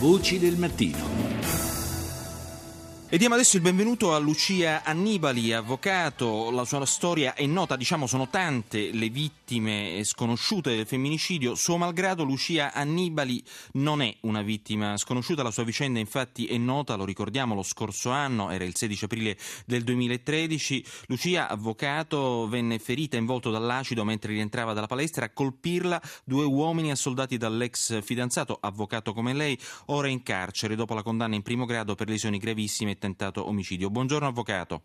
Voci del mattino. E diamo adesso il benvenuto a Lucia Annibali, avvocato. La sua storia è nota, diciamo sono tante le vittime sconosciute del femminicidio. Suo malgrado Lucia Annibali non è una vittima sconosciuta, la sua vicenda infatti è nota, lo ricordiamo lo scorso anno, era il 16 aprile del 2013. Lucia, avvocato, venne ferita in volto dall'acido mentre rientrava dalla palestra. A colpirla due uomini assoldati dall'ex fidanzato, avvocato come lei, ora in carcere dopo la condanna in primo grado per lesioni gravissime tentato omicidio. Buongiorno avvocato.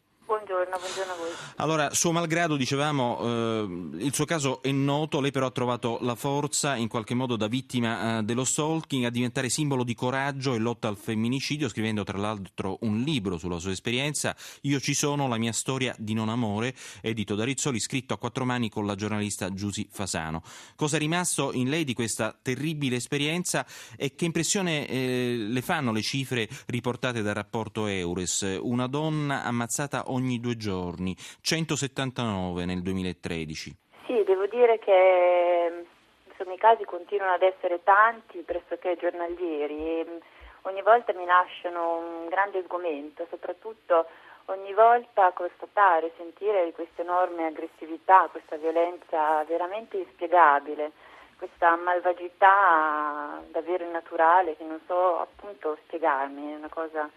Buongiorno, buongiorno a voi. Allora, suo malgrado, dicevamo, eh, il suo caso è noto, lei però ha trovato la forza, in qualche modo da vittima eh, dello stalking, a diventare simbolo di coraggio e lotta al femminicidio, scrivendo tra l'altro un libro sulla sua esperienza, Io ci sono, la mia storia di non amore, edito da Rizzoli, scritto a quattro mani con la giornalista Giusy Fasano. Cosa è rimasto in lei di questa terribile esperienza e che impressione eh, le fanno le cifre riportate dal rapporto Eures? Una donna ammazzata ogni due giorni, 179 nel 2013. Sì, devo dire che insomma, i casi continuano ad essere tanti, pressoché giornalieri e ogni volta mi lasciano un grande sgomento, soprattutto ogni volta constatare, sentire questa enorme aggressività, questa violenza veramente inspiegabile, questa malvagità davvero innaturale che non so appunto spiegarmi, è una cosa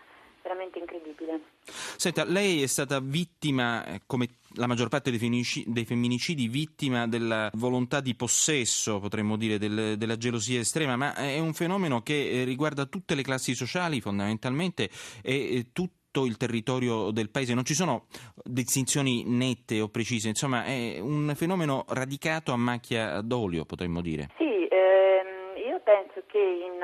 veramente incredibile. Senta, lei è stata vittima, eh, come la maggior parte dei femminicidi, dei femminicidi vittima della volontà di possesso, potremmo dire, del, della gelosia estrema, ma è un fenomeno che eh, riguarda tutte le classi sociali fondamentalmente e tutto il territorio del paese, non ci sono distinzioni nette o precise, insomma è un fenomeno radicato a macchia d'olio, potremmo dire. Sì, penso che in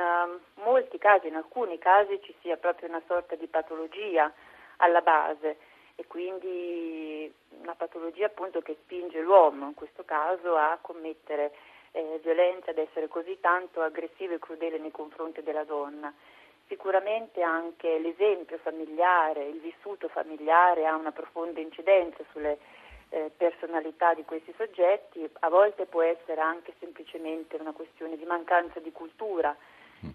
molti casi, in alcuni casi, ci sia proprio una sorta di patologia alla base e quindi una patologia appunto che spinge l'uomo, in questo caso, a commettere eh, violenza, ad essere così tanto aggressivo e crudele nei confronti della donna. Sicuramente anche l'esempio familiare, il vissuto familiare ha una profonda incidenza sulle eh, personalità di questi soggetti, a volte può essere anche semplicemente una questione di mancanza di cultura.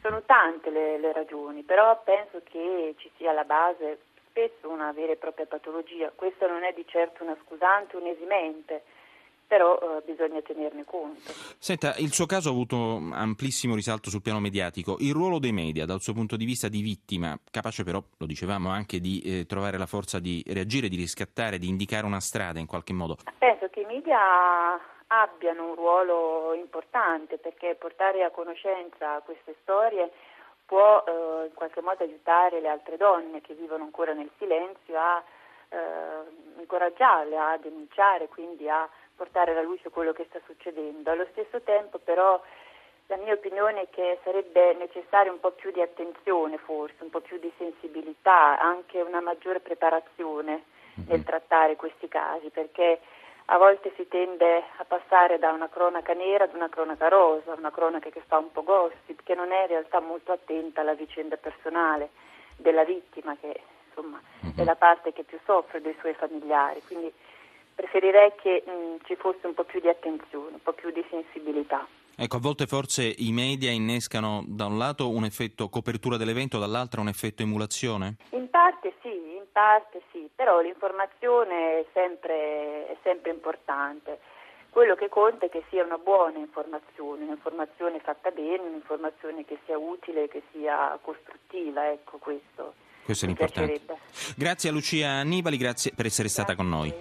Sono tante le, le ragioni, però penso che ci sia alla base spesso una vera e propria patologia. Questa non è di certo una scusante, un esimente però eh, bisogna tenerne conto. Senta, il suo caso ha avuto amplissimo risalto sul piano mediatico. Il ruolo dei media, dal suo punto di vista di vittima, capace però, lo dicevamo, anche di eh, trovare la forza di reagire, di riscattare, di indicare una strada in qualche modo? Penso che i media abbiano un ruolo importante perché portare a conoscenza queste storie può eh, in qualche modo aiutare le altre donne che vivono ancora nel silenzio a eh, incoraggiarle a denunciare, quindi a portare alla luce quello che sta succedendo. Allo stesso tempo però la mia opinione è che sarebbe necessario un po' più di attenzione forse, un po' più di sensibilità, anche una maggiore preparazione nel mhm. trattare questi casi, perché a volte si tende a passare da una cronaca nera ad una cronaca rosa, una cronaca che fa un po' gossip, che non è in realtà molto attenta alla vicenda personale della vittima, che insomma è mhm. la parte che più soffre dei suoi familiari. Quindi preferirei che mh, mm, ci fosse un po' più di attenzione, un po' più di sensibilità. Ecco, a volte forse i media innescano da un lato un effetto copertura dell'evento, dall'altro un effetto emulazione? In parte sì, in parte sì, però l'informazione è sempre, è sempre importante. Quello che conta è che sia una buona informazione, un'informazione fatta bene, un'informazione che sia utile, che sia costruttiva, ecco questo. Questo è l'importante. Grazie a Lucia Annibali, grazie per essere stata grazie. con noi.